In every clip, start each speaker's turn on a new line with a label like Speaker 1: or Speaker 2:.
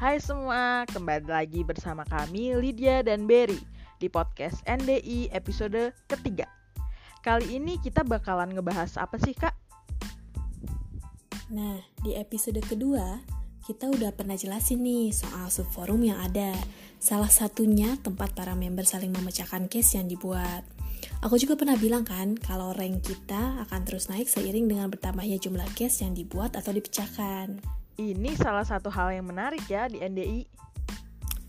Speaker 1: Hai semua, kembali lagi bersama kami Lydia dan Berry di podcast NDI episode ketiga. Kali ini kita bakalan ngebahas apa sih kak?
Speaker 2: Nah, di episode kedua, kita udah pernah jelasin nih soal subforum yang ada. Salah satunya tempat para member saling memecahkan case yang dibuat. Aku juga pernah bilang kan, kalau rank kita akan terus naik seiring dengan bertambahnya jumlah case yang dibuat atau dipecahkan.
Speaker 1: Ini salah satu hal yang menarik ya di NDI.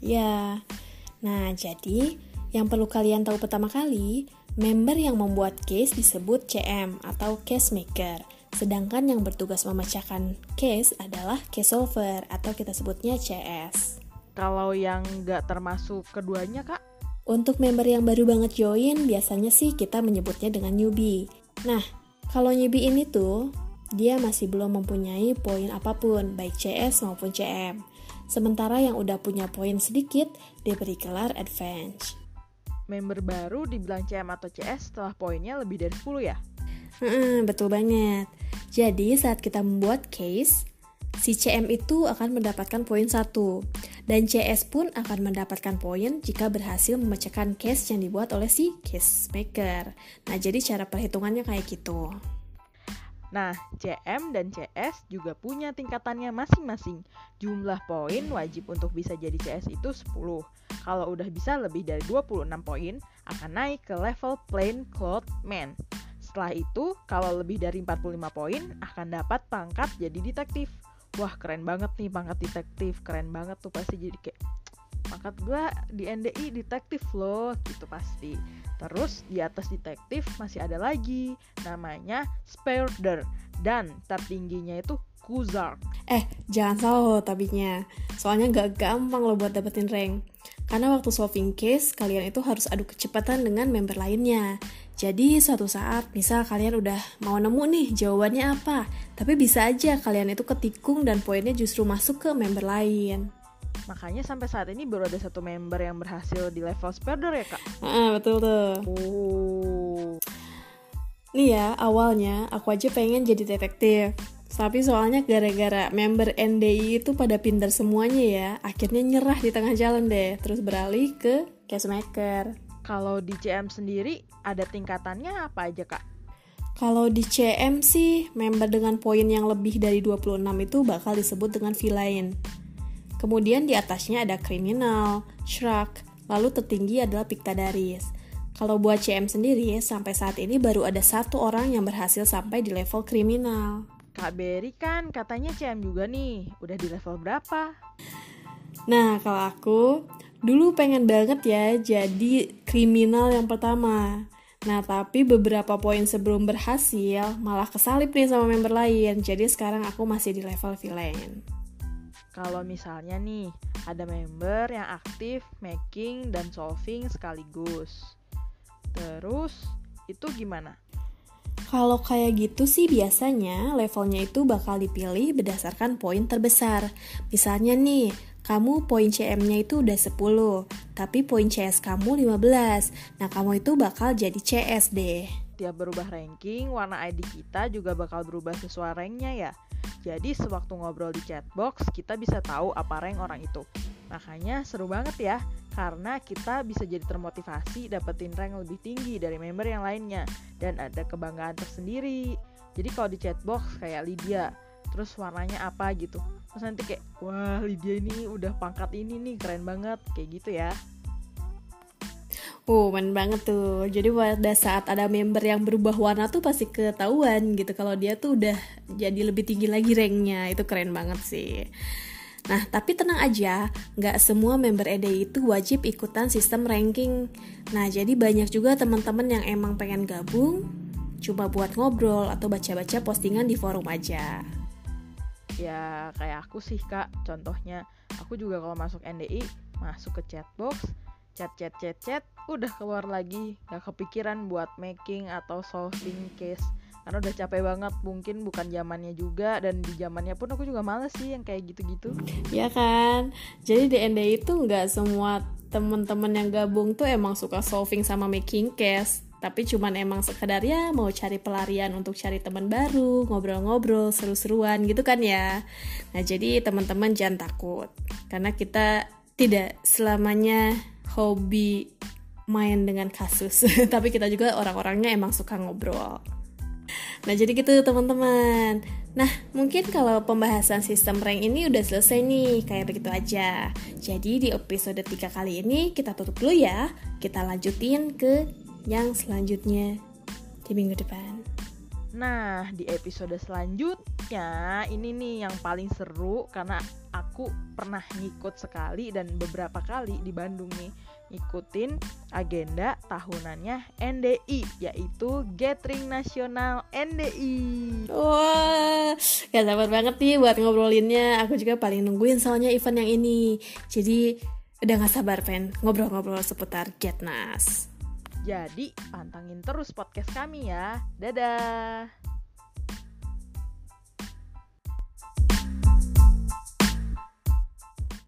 Speaker 2: Ya, nah jadi yang perlu kalian tahu pertama kali, member yang membuat case disebut CM atau case maker. Sedangkan yang bertugas memecahkan case adalah case solver atau kita sebutnya CS.
Speaker 1: Kalau yang nggak termasuk keduanya kak?
Speaker 2: Untuk member yang baru banget join, biasanya sih kita menyebutnya dengan newbie. Nah, kalau newbie ini tuh, dia masih belum mempunyai poin apa pun, baik CS maupun CM. Sementara yang udah punya poin sedikit, diberi gelar advance.
Speaker 1: Member baru dibilang CM atau CS setelah poinnya lebih dari 10 ya?
Speaker 2: Hmm, betul banget. Jadi saat kita membuat case, si CM itu akan mendapatkan poin 1 dan CS pun akan mendapatkan poin jika berhasil memecahkan case yang dibuat oleh si case maker. Nah, jadi cara perhitungannya kayak gitu.
Speaker 1: Nah, CM dan CS juga punya tingkatannya masing-masing. Jumlah poin wajib untuk bisa jadi CS itu 10. Kalau udah bisa lebih dari 26 poin, akan naik ke level Plain Cloud Man. Setelah itu, kalau lebih dari 45 poin, akan dapat pangkat jadi detektif. Wah, keren banget nih pangkat detektif. Keren banget tuh pasti jadi kayak pangkat gue di NDI detektif loh, gitu pasti. Terus di atas detektif masih ada lagi namanya Spareder dan tertingginya itu Kuzar.
Speaker 2: Eh, jangan salah loh tabinya. Soalnya gak gampang loh buat dapetin rank. Karena waktu solving case, kalian itu harus adu kecepatan dengan member lainnya. Jadi suatu saat, misal kalian udah mau nemu nih jawabannya apa, tapi bisa aja kalian itu ketikung dan poinnya justru masuk ke member lain.
Speaker 1: Makanya sampai saat ini baru ada satu member yang berhasil di level Spareder ya kak?
Speaker 2: Ah, betul tuh.
Speaker 1: Oh.
Speaker 2: Nih ya, awalnya aku aja pengen jadi detektif. Tapi soalnya gara-gara member NDI itu pada pinter semuanya ya, akhirnya nyerah di tengah jalan deh, terus beralih ke case maker.
Speaker 1: Kalau di CM sendiri ada tingkatannya apa aja kak?
Speaker 2: Kalau di CM sih, member dengan poin yang lebih dari 26 itu bakal disebut dengan villain. Kemudian di atasnya ada kriminal, shrug, lalu tertinggi adalah Pictadaris. Kalau buat CM sendiri, sampai saat ini baru ada satu orang yang berhasil sampai di level kriminal.
Speaker 1: Kak Berry kan katanya CM juga nih, udah di level berapa?
Speaker 2: Nah, kalau aku dulu pengen banget ya jadi kriminal yang pertama. Nah, tapi beberapa poin sebelum berhasil malah kesalip nih sama member lain. Jadi sekarang aku masih di level villain.
Speaker 1: Kalau misalnya nih, ada member yang aktif making dan solving sekaligus. Terus, itu gimana?
Speaker 2: Kalau kayak gitu sih biasanya levelnya itu bakal dipilih berdasarkan poin terbesar. Misalnya nih, kamu poin CM-nya itu udah 10, tapi poin CS kamu 15. Nah, kamu itu bakal jadi CS deh.
Speaker 1: Tiap berubah ranking, warna ID kita juga bakal berubah sesuai ranknya ya. Jadi sewaktu ngobrol di chatbox, kita bisa tahu apa rank orang itu. Makanya seru banget ya, karena kita bisa jadi termotivasi dapetin rank lebih tinggi dari member yang lainnya. Dan ada kebanggaan tersendiri. Jadi kalau di chatbox kayak Lydia, terus warnanya apa gitu. Terus nanti kayak, wah Lydia ini udah pangkat ini nih, keren banget. Kayak gitu ya.
Speaker 2: Oh, men banget tuh. Jadi pada saat ada member yang berubah warna tuh pasti ketahuan gitu kalau dia tuh udah jadi lebih tinggi lagi ranknya. Itu keren banget sih. Nah, tapi tenang aja, nggak semua member EDI itu wajib ikutan sistem ranking. Nah, jadi banyak juga teman-teman yang emang pengen gabung, cuma buat ngobrol atau baca-baca postingan di forum aja.
Speaker 1: Ya, kayak aku sih kak, contohnya aku juga kalau masuk NDI, masuk ke chatbox, chat chat chat chat udah keluar lagi gak kepikiran buat making atau solving case. Karena udah capek banget mungkin bukan zamannya juga dan di zamannya pun aku juga males sih yang kayak gitu-gitu.
Speaker 2: Ya kan? Jadi di NDI itu nggak semua temen-temen yang gabung tuh emang suka solving sama making case. Tapi cuman emang sekedar ya mau cari pelarian untuk cari teman baru, ngobrol-ngobrol, seru-seruan gitu kan ya. Nah, jadi teman-teman jangan takut. Karena kita tidak selamanya hobi main dengan kasus, tapi kita juga orang-orangnya emang suka ngobrol. Nah, jadi gitu teman-teman. Nah, mungkin kalau pembahasan sistem rank ini udah selesai nih, kayak begitu aja. Jadi di episode 3 kali ini kita tutup dulu ya. Kita lanjutin ke yang selanjutnya di minggu depan.
Speaker 1: Nah, di episode selanjutnya ini nih yang paling seru karena aku pernah ngikut sekali dan beberapa kali di Bandung nih ngikutin agenda tahunannya NDI yaitu Gathering Nasional NDI.
Speaker 2: Wah, gak sabar banget nih buat ngobrolinnya. Aku juga paling nungguin soalnya event yang ini. Jadi udah gak sabar pen ngobrol-ngobrol seputar Getnas.
Speaker 1: Jadi pantangin terus podcast kami ya. Dadah.